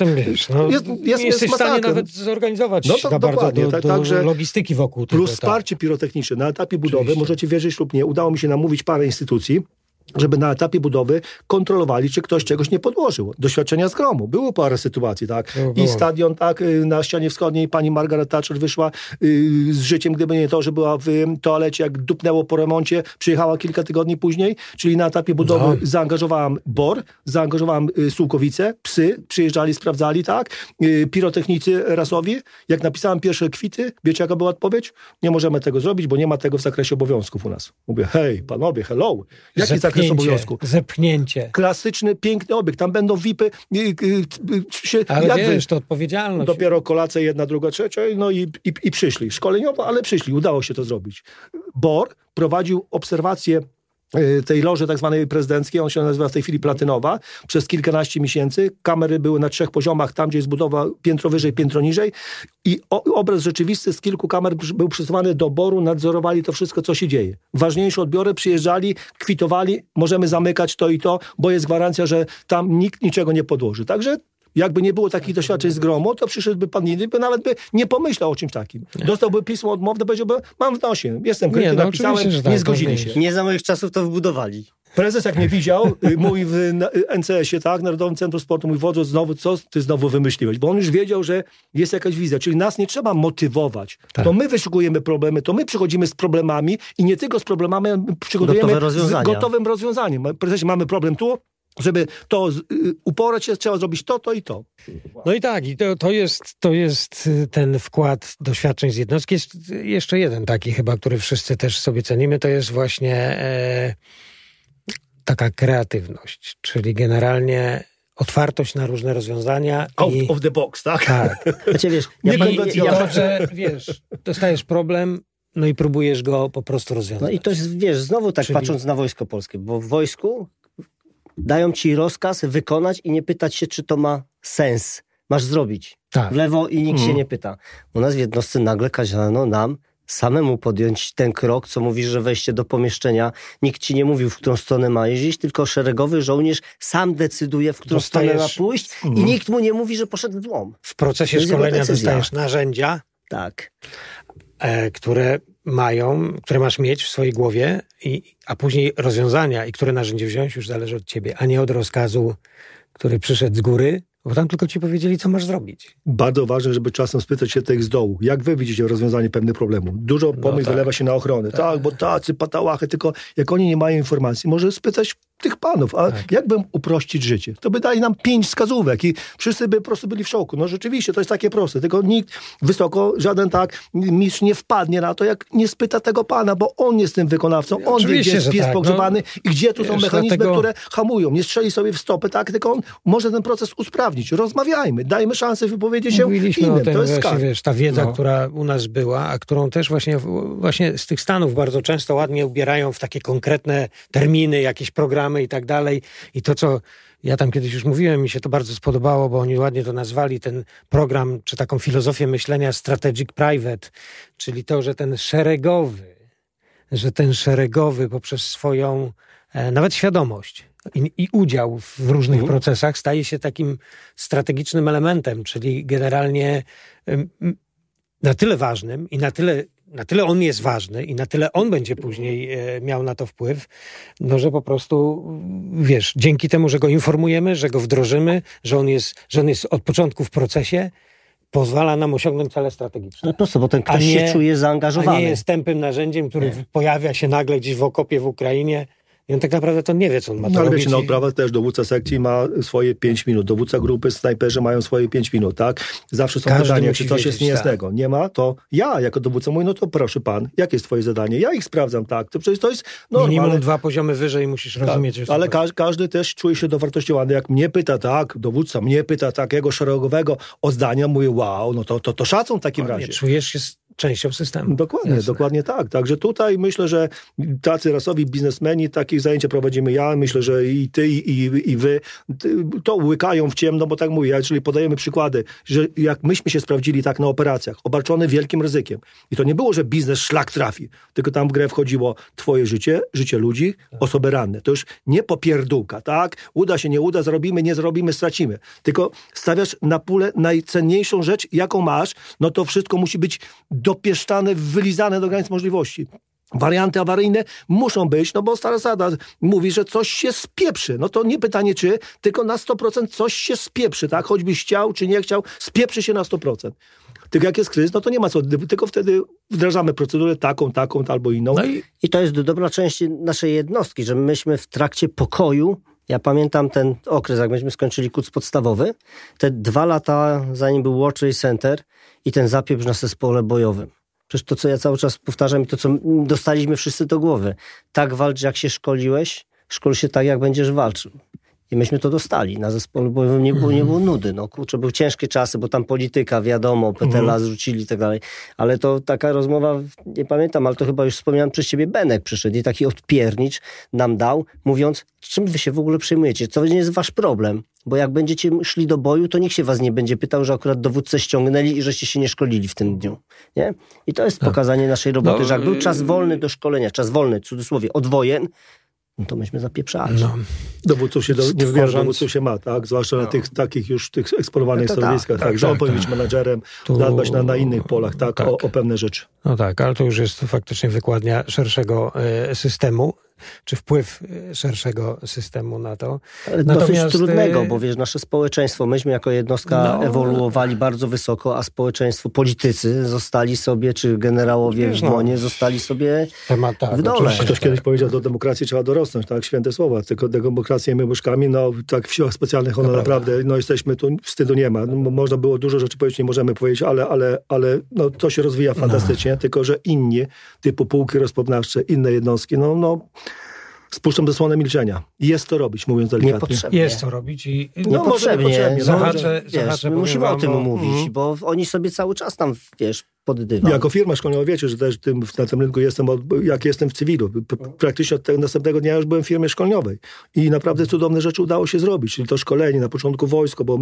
jest nie jesteś w stanie nawet zorganizować no to, bardzo do, tak, do także logistyki wokół
tego. Plus tak. wsparcie pirotechniczne. Na etapie budowy, Oczywiście. możecie wierzyć lub nie, udało mi się namówić parę instytucji, żeby na etapie budowy kontrolowali, czy ktoś czegoś nie podłożył. Doświadczenia z gromu. Było parę sytuacji, tak. Było, I stadion, tak, y, na ścianie wschodniej pani Margaret Thatcher wyszła y, z życiem, gdyby nie to, że była w toalecie, jak dupnęło po remoncie, przyjechała kilka tygodni później, czyli na etapie budowy no. zaangażowałam BOR, zaangażowałam y, Sułkowice, psy, przyjeżdżali, sprawdzali, tak, pirotechnicy rasowi. Jak napisałem pierwsze kwity, wiecie jaka była odpowiedź? Nie możemy tego zrobić, bo nie ma tego w zakresie obowiązków u nas. Mówię, hej, panowie, hello, jaki zakres zakres obowiązku.
Zepchnięcie.
Klasyczny, piękny obiekt. Tam będą VIPy.
Się, ale wiesz, wy... to odpowiedzialność.
Dopiero kolacja jedna, druga, trzecia, no i, i, i przyszli. Szkoleniowo, ale przyszli. Udało się to zrobić. BOR prowadził obserwację Y, tej loży tak zwanej prezydenckiej, on się nazywa w tej chwili Platynowa, przez kilkanaście miesięcy. Kamery były na trzech poziomach, tam gdzie jest budowa piętro wyżej, piętro niżej i obraz rzeczywisty z kilku kamer był przesuwany do boru, nadzorowali to wszystko, co się dzieje. Ważniejsze odbiory przyjeżdżali, kwitowali, możemy zamykać to i to, bo jest gwarancja, że tam nikt niczego nie podłoży. Także jakby nie było takich doświadczeń z gromu, to przyszedłby pan inny, by nawet by nie pomyślał o czymś takim. Nie. Dostałby pismo odmowne, powiedziałby, mam w nosie, jestem kryty, no, napisałem, tak, nie zgodzili się.
Nie za moich czasów to wbudowali.
Prezes jak mnie widział, y, mój w NCS-ie, tak, Narodowym Centrum Sportu, mój wodzu, znowu, co ty znowu wymyśliłeś? Bo on już wiedział, że jest jakaś wizja, czyli nas nie trzeba motywować. Tak. To my wyszukujemy problemy, to my przychodzimy z problemami i nie tylko z problemami, przygotujemy z gotowym rozwiązaniem. Prezesie, mamy problem tu, żeby to y, uporać się, trzeba zrobić to, to i to.
No i tak, i to, to, jest, to jest y, ten wkład doświadczeń z jednostki. Jest jeszcze jeden taki chyba, który wszyscy też sobie cenimy, to jest właśnie e, taka kreatywność, czyli generalnie otwartość na różne rozwiązania.
Out i... of the box, tak?
Tak. Znaczy, wiesz, ja, ja, że, wiesz, dostajesz problem, no i próbujesz go po prostu rozwiązać.
No i to jest, wiesz, znowu tak Czyli... patrząc na Wojsko Polskie, bo w wojsku dają ci rozkaz wykonać i nie pytać się, czy to ma sens. Masz zrobić. Tak. W lewo i nikt mm. się mhm. nie pyta. U nas w jednostce nagle kazano nam samemu podjąć ten krok, co mówisz, że wejście do pomieszczenia, nikt ci nie mówił, w którą stronę ma jeździć, tylko szeregowy żołnierz sam decyduje, w którą dostajesz... stronę ma pójść mm. i mhm. nikt mu nie mówi, że poszedł w złom.
W procesie szkolenia dostajesz narzędzia,
tak.
E, które mają, które masz mieć w swojej głowie, i, a później rozwiązania i które narzędzie wziąć już zależy od ciebie, a nie od rozkazu, który przyszedł z góry, bo tam tylko ci powiedzieli, co masz zrobić.
Bardzo ważne, żeby czasem spytać się tych z dołu. Jak wy widzicie rozwiązanie pewnych problemów? Dużo pomysł no tak. wylewa się na ochronę. Tak. tak, bo tacy patałachy, tylko jak oni nie mają informacji, może spytać tych panów, a tak. jakbym uprościć życie? To by dali nam pięć wskazówek i wszyscy by po prostu byli w szoku. No rzeczywiście, to jest takie proste, tylko nikt wysoko, żaden tak mistrz nie wpadnie na to, jak nie spyta tego pana, bo on jest tym wykonawcą, on wie, gdzie jest pies tak. pogrzebany no, i gdzie tu są mechanizmy, dlatego... które hamują. Nie strzeli sobie w stopy, tak, tylko on może ten proces usprawnić. Rozmawiajmy, dajmy szansę wypowiedzieć się Mówiliśmy innym. O tym, to jest właśnie,
wiesz, ta wiedza, no. która u nas była, a którą też właśnie, właśnie z tych Stanów bardzo często ładnie ubierają w takie konkretne terminy, jakieś programy, programy i tak dalej. I to, co ja tam kiedyś już mówiłem, mi się to bardzo spodobało, bo oni ładnie to nazwali, ten program, czy taką filozofię myślenia strategic private, czyli to, że ten szeregowy, że ten szeregowy poprzez swoją e, nawet świadomość i, i, udział w różnych mhm. procesach staje się takim strategicznym elementem, czyli generalnie na tyle ważnym i na tyle na tyle on jest ważny i na tyle on będzie później e, miał na to wpływ, no że po prostu, wiesz, dzięki temu, że go informujemy, że go wdrożymy, że on jest, że on jest od początku w procesie, pozwala nam osiągnąć cele strategiczne.
No prosto, bo ten ktoś nie, się czuje zaangażowany.
A nie jest tępym narzędziem, który nie. pojawia się nagle gdzieś w okopie w Ukrainie i on tak naprawdę to nie wie, co on ma no,
ale
robić.
wiecie, na odprawach też dowódca sekcji ma swoje 5 minut, dowódca grupy, snajperzy mają swoje 5 minut, tak? Zawsze są Każdy pytania, czy coś jest niejasnego. Tak. Nie ma, to ja jako dowódca mówię, no to proszę pan, jakie jest twoje zadanie? Ja ich sprawdzam, tak? To przecież to jest normalne.
Minimum dwa poziomy wyżej musisz tak, rozumieć.
Ale ka każdy też czuje się dowartościowany. Jak mnie pyta, tak, dowódca mnie pyta takiego szeregowego o zdania, mówię, wow, no to, to, to szacun w takim razie.
Czujesz się częścią systemu.
Dokładnie, Jasne. dokładnie tak. Także tutaj myślę, że tacy rasowi biznesmeni, takich zajęcia prowadzimy ja, myślę, że i ty, i, i wy, to łykają w ciemno, bo tak mówię, ja, czyli podajemy przykłady, że jak myśmy się sprawdzili tak na operacjach, obarczony wielkim ryzykiem. I to nie było, że biznes szlak trafi, tylko tam w grę wchodziło twoje życie, życie ludzi, tak. osoby ranne. To już nie popierdółka, tak? Uda się, nie uda, zrobimy, nie zrobimy, stracimy. Tylko stawiasz na pulę najcenniejszą rzecz, jaką masz, no to wszystko musi być dopieszczane, wylizane do granic możliwości. Warianty awaryjne muszą być, no bo stara zasada mówi, że coś się spieprzy. No to nie pytanie czy, tylko na 100% coś się spieprzy, tak? Choćbyś chciał czy nie chciał, spieprzy się na 100%. Tylko jak jest kryzys, no to nie ma co, tylko wtedy wdrażamy procedurę taką, taką albo inną. No
i... I to jest dobra część naszej jednostki, że myśmy w trakcie pokoju ja pamiętam ten okres, jak myśmy skończyli kurs podstawowy, te dwa lata zanim był World Trade Center i ten zapieprz na zespole bojowym. Przecież to, co ja cały czas powtarzam i to, co dostaliśmy wszyscy do głowy. Tak walcz, jak się szkoliłeś, szkol się tak, jak będziesz walczył. I myśmy to dostali. Na zespole bojowym nie było, nie było nudy. No kurczę, były ciężkie czasy, bo tam polityka, wiadomo, PTLA mhm. zrzucili i tak dalej. Ale to taka rozmowa, nie pamiętam, ale to chyba już wspomniałem przez ciebie, Benek przyszedł i taki odpiernicz nam dał, mówiąc, czym wy się w ogóle przejmujecie? Co nie jest wasz problem? Bo jak będziecie szli do boju, to nikt się was nie będzie pytał, że akurat dowódcę ściągnęli i żeście się nie szkolili w tym dniu. Nie? I to jest tak. pokazanie naszej roboty, no, że jak był czas wolny do szkolenia, czas wolny, w cudzysłowie, od wojen, no to myśmy zapieprzali. No.
Dowódców się, do, nie wybiera dowódców się ma, tak? Zwłaszcza no. na tych takich już tych eksplorowanych no stanowiskach, tak, tak, że on tak, powinien być tak. menadżerem, tu... zadbać na, na innych polach, tak, tak. O, o pewne rzeczy.
No tak, ale to już jest faktycznie wykładnia szerszego e, systemu czy wpływ e, szerszego systemu na to.
Ale Natomiast dosyć trudnego, bo wiesz, nasze społeczeństwo, myśmy jako jednostka no, ewoluowali bardzo wysoko, a społeczeństwo, politycy zostali sobie, czy generałowie w Monie no, zostali sobie temat, tak, w dole.
Ktoś kiedyś powiedział, do demokracji trzeba dorosnąć, tak, święte słowa, tylko demokrację my łyżkami, no tak w siłach specjalnych ona naprawdę, no jesteśmy tu, wstydu nie ma. No, można było dużo rzeczy powiedzieć, nie możemy powiedzieć, ale, ale, ale no, to się rozwija no. fantastycznie, no. tylko że inni, typu półki rozpoznawcze, inne jednostki, no, no spuszczam zasłonę milczenia. Jest to robić, mówiąc delikatnie.
Niepotrzebnie. Jest to robić i...
No, niepotrzebnie. Pod dywan.
Jako firma szkoleniowa wiecie, że też tym, na tym rynku jestem, od, jak jestem w cywilu. Praktycznie od tego następnego dnia już byłem w firmie szkoleniowej. I naprawdę cudowne rzeczy udało się zrobić. Czyli to szkolenie, na początku wojsko, bo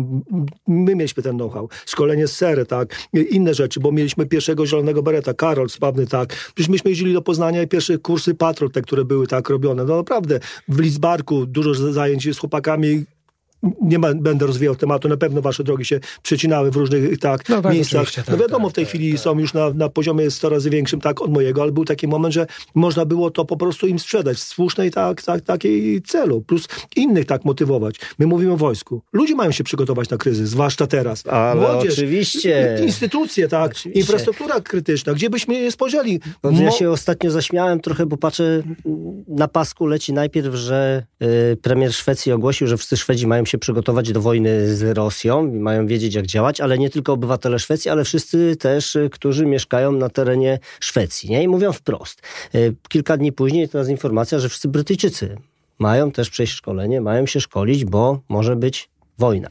my mieliśmy ten know-how. Szkolenie z sery, tak. Inne rzeczy, bo mieliśmy pierwszego zielonego bereta, Karol Spawny, tak. Przecież myśmy jeździli do Poznania i pierwsze kursy patrol, te, które były tak robione. No naprawdę, w Lidzbarku dużo zajęć z chłopakami nie ma, będę rozwijał tematu, na pewno wasze drogi się przecinały w różnych tak, no, tak miejscach. Tak, no wiadomo, tak, w tej tak, chwili tak. są już na, na poziomie 100 razy większym tak od mojego, ale był taki moment, że można było to po prostu im sprzedać w słusznej tak, tak, takiej celu, plus innych tak motywować. My mówimy o wojsku. Ludzie mają się przygotować na kryzys, zwłaszcza teraz.
Ale Młodzież, oczywiście.
Instytucje, tak, oczywiście. infrastruktura krytyczna, gdzie byśmy nie spojrzeli.
Mo ja się ostatnio zaśmiałem trochę, bo patrzę, na pasku leci najpierw, że y, premier Szwecji ogłosił, że wszyscy Szwedzi mają się się przygotować do wojny z Rosją mają wiedzieć, jak działać, ale nie tylko obywatele Szwecji, ale wszyscy też, y, którzy mieszkają na terenie Szwecji. Nie? I mówią wprost. Y, kilka dni później teraz informacja, że wszyscy Brytyjczycy mają też przejść szkolenie, mają się szkolić, bo może być wojna.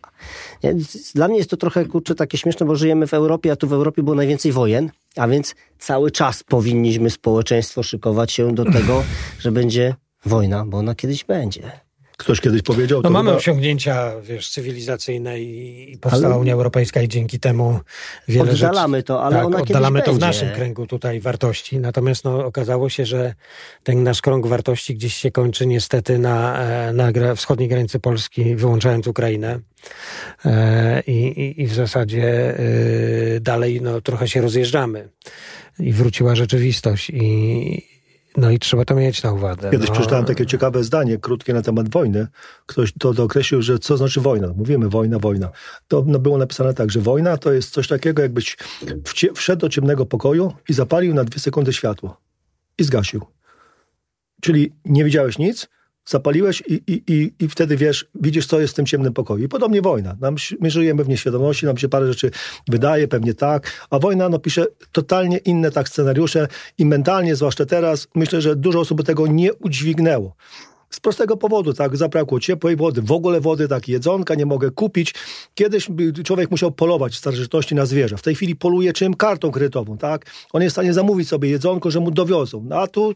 Dla mnie jest to trochę, kurczę, takie śmieszne, bo żyjemy w Europie, a tu w Europie było najwięcej wojen, a więc cały czas powinniśmy społeczeństwo szykować się do tego, że będzie wojna, bo ona kiedyś będzie.
Ktoś kiedyś powiedział...
No mamy chyba... osiągnięcia, wiesz, cywilizacyjne i, powstała ale... Unia Europejska i dzięki temu wiele
oddalamy
rzeczy...
to, ale tak, ona
oddalamy
to
w naszym kręgu tutaj wartości. Natomiast no, okazało się, że ten nasz krąg wartości gdzieś się kończy niestety na, e, na wschodniej granicy Polski, wyłączając Ukrainę. E, I, i, i w zasadzie e, dalej no, trochę się rozjeżdżamy. I wróciła rzeczywistość. I, no i trzeba to mieć na uwadze.
Kiedyś
no.
przeczytałem takie ciekawe zdanie, krótkie na temat wojny. Ktoś to dookreślił, że co znaczy wojna. Mówimy wojna, wojna. To no, było napisane tak, że wojna to jest coś takiego, jakbyś wszedł do ciemnego pokoju i zapalił na dwie sekundy światło. I zgasił. Czyli nie widziałeś nic, zapaliłeś i, i, i, i wtedy wiesz, widzisz, co jest w tym ciemnym pokoju. I podobnie wojna. Nam, my żyjemy w nieświadomości, nam się parę rzeczy wydaje, pewnie tak, a wojna no, pisze totalnie inne tak scenariusze i mentalnie, zwłaszcza teraz, myślę, że dużo osób tego nie udźwignęło. Z prostego powodu, tak, zabrakło ciepłej wody, w ogóle wody, tak, jedzonka nie mogę kupić. Kiedyś człowiek musiał polować w starożytności na zwierzę. W tej chwili poluje czym? Kartą kredytową, tak? On jest w stanie zamówić sobie jedzonko, że mu dowiozą. No, a tu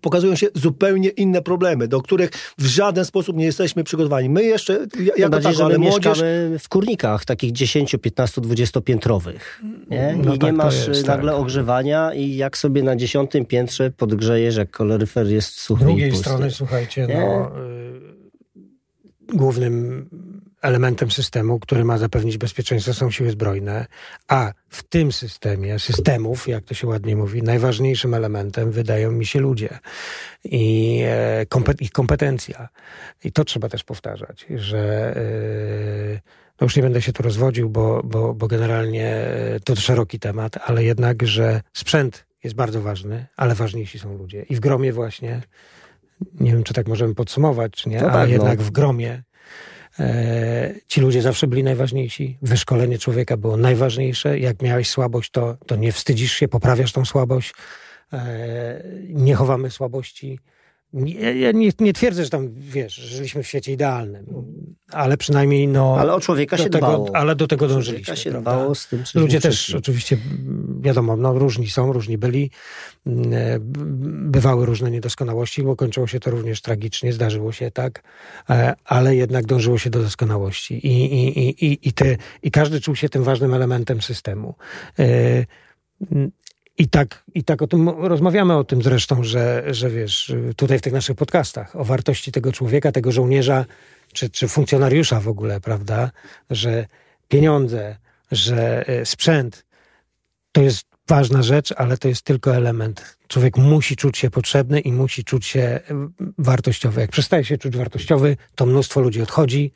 pokazują się zupełnie inne problemy, do których w żaden sposób nie jesteśmy przygotowani. My jeszcze, jako
bardziej, tako, ale młodzież... mieszkamy w kurnikach, takich 10, 15, 20 piętrowych. Nie? No I tak nie masz jest, nagle tak. ogrzewania i jak sobie na dziesiątym piętrze podgrzejesz, jak koloryfer jest suchy
Z drugiej strony, słuchajcie, no, y, głównym elementem systemu, który ma zapewnić bezpieczeństwo, są siły zbrojne, a w tym systemie, systemów, jak to się ładnie mówi, najważniejszym elementem wydają mi się ludzie i e, ich kompetencja. I to trzeba też powtarzać, że e, no już nie będę się tu rozwodził, bo, bo, bo generalnie to szeroki temat, ale jednak, że sprzęt jest bardzo ważny, ale ważniejsi są ludzie. I w gromie właśnie, nie wiem, czy tak możemy podsumować, czy nie, no ale tak, no. jednak no. w gromie E, ci ludzie zawsze byli najważniejsi. Wyszkolenie człowieka było najważniejsze. Jak miałeś słabość, to, to nie wstydzisz się, poprawiasz tą słabość. E, nie chowamy słabości. Ja nie, nie, twierdzę, że tam, wiesz, żyliśmy w świecie idealnym, ale przynajmniej no...
Ale o człowieka się
tego,
dbało.
Ale do tego dążyliśmy,
się prawda? dbało z tym,
Ludzie też oczywiście, wiadomo, no różni są, różni byli. Mm, e, bywały różne niedoskonałości, bo kończyło się to również tragicznie, zdarzyło się tak, e, ale jednak dążyło się do doskonałości. I, i, i, i, i, te, i każdy czuł się tym ważnym elementem systemu. I tak, I tak o tym rozmawiamy o tym zresztą, że, że wiesz, tutaj w tych naszych podcastach, o wartości tego człowieka, tego żołnierza, czy, czy funkcjonariusza w ogóle, prawda? Że pieniądze, że e, sprzęt to jest ważna rzecz, ale to jest tylko element. Człowiek musi czuć się potrzebny i musi czuć się e, wartościowy. Jak przestaje się czuć wartościowy, to mnóstwo ludzi odchodzi,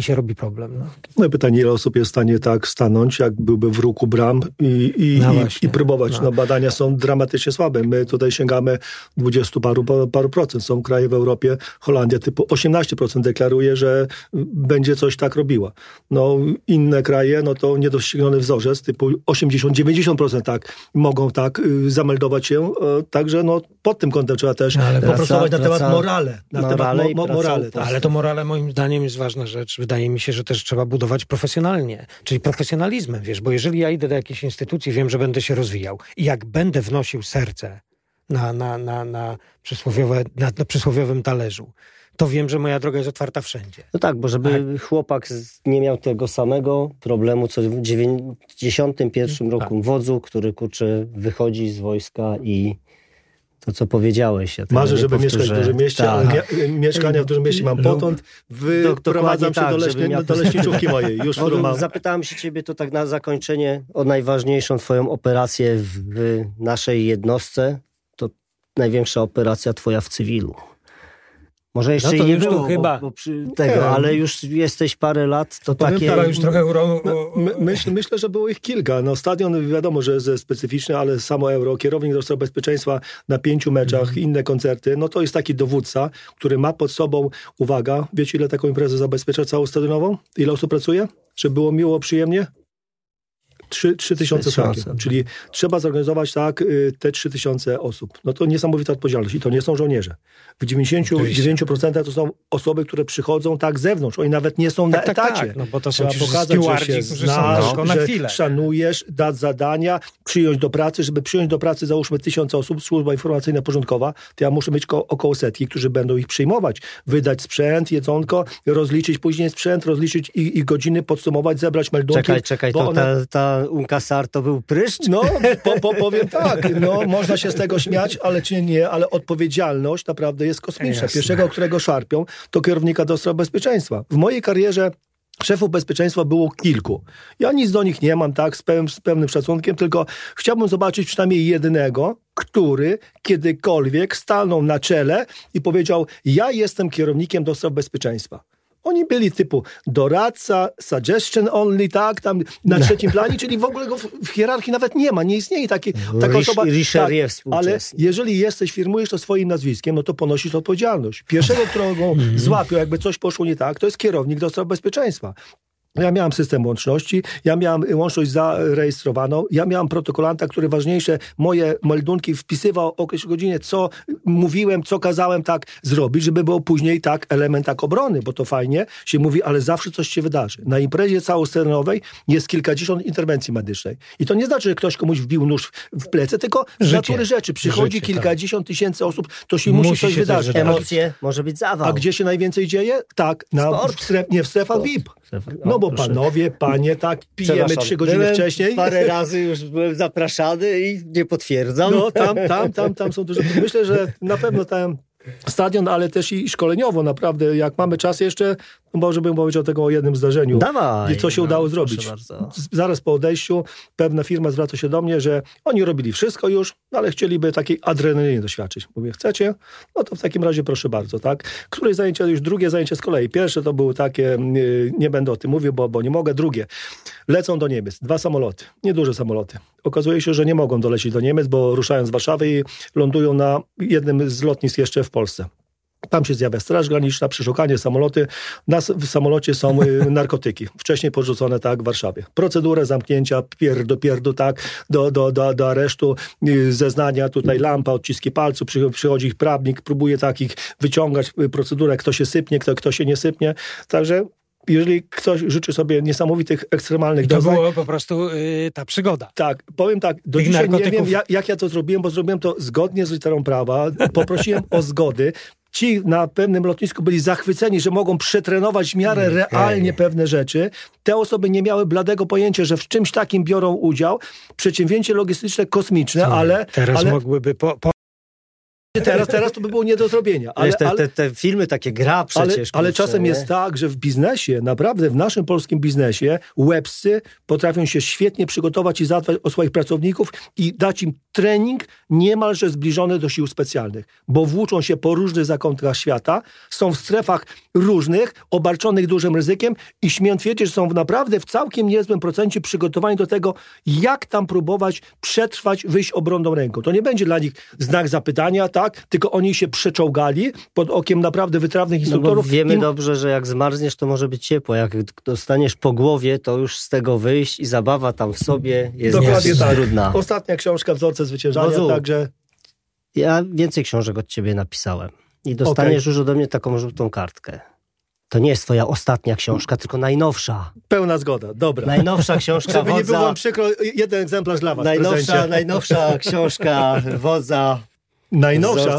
i się robi problem. No.
no pytanie, ile osób jest w stanie tak stanąć, jak byłby w ruku bram i, i, no i, i, próbować. No. no. badania są dramatycznie słabe. My tutaj sięgamy 20 paru, paru procent. Są kraje w Europie, Holandia typu 18% deklaruje, że będzie coś tak robiła. No inne kraje, no to niedościgniony wzorzec typu 80-90% tak mogą tak y, zameldować się. E, także no pod tym kątem trzeba też no, ale popracować na temat morale. Na morale temat mo, mo, morale
tak. Ale to morale moim zdaniem jest ważna rzecz wydaje mi się, że też trzeba budować profesjonalnie, czyli profesjonalizmem, wiesz, bo jeżeli ja idę do jakiejś instytucji, wiem, że będę się rozwijał i jak będę wnosił serce na, na, na, na, przysłowiowe, na, na przysłowiowym talerzu, to wiem, że moja droga jest otwarta wszędzie.
No tak, bo żeby tak. chłopak nie miał tego samego problemu, co w 91 roku tak. wodzu, który kurczę wychodzi z wojska i to, co powiedziałeś. Ja
Marzę, żeby powtórzę. mieszkać w dużym mieście, tak. ale mieszkania w dużym mieście mam potąd. Wyprowadzam się tak, do, leśni, miał... do leśniczówki *laughs* mojej. Już no, mam.
Zapytałem się ciebie to tak na zakończenie o najważniejszą twoją operację w naszej jednostce. To największa operacja twoja w cywilu. Może jeszcze no to nie było, to chyba. Bo, bo tego, nie, ale już jesteś parę lat, to takie...
Chyba już trochę uro...
no, my, myśl, myślę, że było ich kilka. No, stadion wiadomo, że jest specyficzny, ale samo euro, kierownik do bezpieczeństwa na pięciu meczach, mm. inne koncerty, no to jest taki dowódca, który ma pod sobą, uwaga, wiecie ile taką imprezę zabezpiecza całą stadionową? Ile osób pracuje? Żeby było miło, przyjemnie? Trzy, trzy tysiące franków. Czyli trzeba zorganizować tak y, te trzy tysiące osób. No to niesamowita odpowiedzialność. I to nie są żołnierze. W 99% to są osoby, które przychodzą tak z zewnątrz. Oni nawet nie są tak, na tak, etacie. Tak,
no bo to są Trzeba pokazać, że się znasz, no, że chwilę.
szanujesz, dać zadania, przyjąć do pracy. Żeby przyjąć do pracy załóżmy tysiące osób, służba informacyjna porządkowa, to ja muszę mieć około setki, którzy będą ich przyjmować. Wydać sprzęt, jedzonko, rozliczyć później sprzęt, rozliczyć ich, ich godziny, podsumować, zebrać meldunki.
Czekaj, czekaj, to one... ta, ta unkasar to był pryszcz?
No, po, po, powiem tak, no, można się z tego śmiać, ale czy nie, ale odpowiedzialność naprawdę jest kosmiczna. Jasne. Pierwszego, którego szarpią, to kierownika do spraw bezpieczeństwa. W mojej karierze Szefów bezpieczeństwa było kilku. Ja nic do nich nie mam, tak, z, pełnym, z pełnym szacunkiem, tylko chciałbym zobaczyć przynajmniej jednego, który kiedykolwiek stanął na czele i powiedział: Ja jestem kierownikiem do spraw bezpieczeństwa. Oni byli typu doradca, suggestion only, tak, tam na no. trzecim planie, czyli w ogóle go w, w hierarchii nawet nie ma, nie istnieje taki, taka Rish, osoba. Tak, ale jeżeli jesteś, firmujesz to swoim nazwiskiem, no to ponosisz odpowiedzialność. Pierwszego, którego *laughs* mhm. złapią, jakby coś poszło nie tak, to jest kierownik do spraw bezpieczeństwa. Ja miałem system łączności, ja miałem łączność zarejestrowaną, ja miałem protokolanta, który ważniejsze moje meldunki wpisywał o określonej godzinie, co mówiłem, co kazałem tak zrobić, żeby było później tak element tak obrony, bo to fajnie się mówi, ale zawsze coś się wydarzy. Na imprezie całostanowej jest kilkadziesiąt interwencji medycznej. I to nie znaczy, że ktoś komuś wbił nóż w plecy, tylko z natury rzeczy. Przychodzi Życie, tak. kilkadziesiąt tak. tysięcy osób, to się musi, musi coś się wydarzyć.
Emocje, może być zawał.
A gdzie się najwięcej dzieje? Tak, na, w stref, nie w strefach VIP. No bo panowie, panie, tak, pijemy trzy godziny byłem wcześniej.
Parę razy już byłem zapraszany i nie potwierdzam.
No tam, tam, tam, tam są duże. Myślę, że na pewno tam stadion, ale też i szkoleniowo naprawdę. Jak mamy czas jeszcze, no może bym powiedział tego o jednym zdarzeniu.
Dawaj,
I co się no, udało zrobić. Zaraz po odejściu pewna firma zwraca się do mnie, że oni robili wszystko już, ale chcieliby takiej adrenaliny doświadczyć. Mówię, chcecie? No to w takim razie proszę bardzo, tak? Któreś zajęcie, już drugie zajęcie z kolei. Pierwsze to były takie, nie będę o tym mówił, bo, bo nie mogę. Drugie, lecą do Niemiec. Dwa samoloty, nieduże samoloty. Okazuje się, że nie mogą dolecieć do Niemiec, bo ruszają z Warszawy i lądują na jednym z lotnisk jeszcze w Polsce. Tam się zjawia Straż Graniczna, przeszukanie samoloty. Na, w samolocie są y, *laughs* narkotyki, wcześniej porzucone tak w Warszawie. Procedurę zamknięcia, pier do pierdu, tak, do, do, do, do aresztu, y, zeznania, tutaj lampa, odciski palców, przychodzi ich prawnik, próbuje takich wyciągać y, procedurę, kto się sypnie, kto, kto się nie sypnie. Także jeżeli ktoś życzy sobie niesamowitych, ekstremalnych
to doznań... To było po prostu yy, ta przygoda.
Tak, powiem tak, do dzisiaj narkotyków... nie wiem, jak, jak, ja to zrobiłem, bo zrobiłem to zgodnie z literą prawa, poprosiłem o zgody, Ci na pewnym lotnisku byli zachwyceni, że mogą przetrenować w miarę okay. realnie pewne rzeczy. Te osoby nie miały bladego pojęcia, że w czymś takim biorą udział. Przedsięwzięcie logistyczne kosmiczne, Co? ale...
Teraz
ale...
mogłyby po, po
Teraz, teraz to by było nie do zrobienia.
Ale, te, te, te filmy takie gra przecież.
Ale, ale czasem nie? jest tak, że w biznesie, naprawdę w naszym polskim biznesie, łebscy potrafią się świetnie przygotować i zadbać o swoich pracowników i dać im trening niemalże zbliżony do sił specjalnych, bo włóczą się po różnych zakątkach świata, są w strefach różnych, obarczonych dużym ryzykiem i śmiem twierdzić, że są naprawdę w całkiem niezłym procencie przygotowani do tego, jak tam próbować przetrwać, wyjść obronną ręką. To nie będzie dla nich znak zapytania, tak, tylko oni się przeczołgali pod okiem naprawdę wytrawnych no instruktorów.
No wiemy dobrze, że jak zmarzniesz, to może być ciepło. Jak dostaniesz po głowie, to już z tego wyjść i zabawa tam w sobie jest Dokładnie tak. trudna.
Ostatnia książka Wzorce Zwyciężania, Wozu, także...
Ja więcej książek od ciebie napisałem i dostaniesz okay. już ode mnie taką żółtą kartkę. To nie jest twoja ostatnia książka, tylko najnowsza.
Pełna zgoda, dobra.
Najnowsza *laughs* książka
Żeby
wodza.
nie było wam przykro, jeden egzemplarz dla was
Najnowsza, najnowsza *laughs* książka wodza
Najnowsza,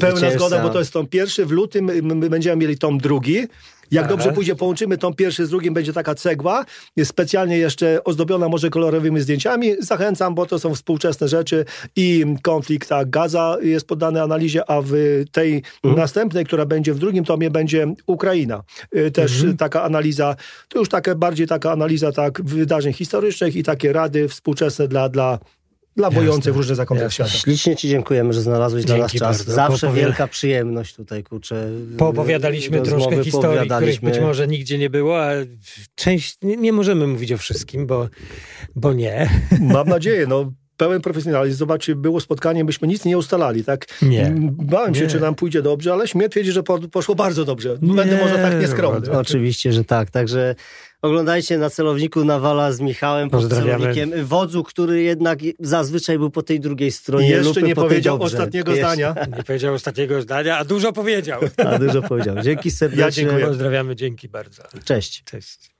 pełna zgoda, bo to jest tom pierwszy. W lutym my będziemy mieli tom drugi. Jak Aha. dobrze pójdzie, połączymy tom pierwszy z drugim, będzie taka cegła, jest specjalnie jeszcze ozdobiona może kolorowymi zdjęciami. Zachęcam, bo to są współczesne rzeczy i konflikt tak, Gaza jest poddany analizie, a w tej mhm. następnej, która będzie w drugim tomie, będzie Ukraina. Y, też mhm. taka analiza, to już taka bardziej taka analiza tak wydarzeń historycznych i takie rady współczesne dla, dla dla bojących w różnych zakątkach świata.
Ślicznie Ci dziękujemy, że znalazłeś Dzięki dla nas czas. Bardzo. Zawsze wielka przyjemność tutaj, kurczę.
Poopowiadaliśmy troszkę historii, których być może nigdzie nie było, a część, nie, nie możemy mówić o wszystkim, bo, bo nie. *laughs*
Mam nadzieję, no pełen profesjonalizm. Zobaczcie, było spotkanie, myśmy nic nie ustalali, tak?
Nie.
Bałem się,
nie.
czy nam pójdzie dobrze, ale śmie twierdzi, że poszło bardzo dobrze. Nie. Będę może tak nieskromny.
Oczywiście, że tak. Także oglądajcie na celowniku Nawala z Michałem pod celownikiem. Wodzu, który jednak zazwyczaj był po tej drugiej stronie.
I jeszcze nie powiedział ostatniego
Jeszcze.
zdania. *laughs*
Nie powiedział ostatniego zdania, a dużo powiedział.
A dużo powiedział. Dzięki serdecznie.
Ja dziękuję.
Pozdrawiamy, dzięki bardzo.
Cześć.
Cześć.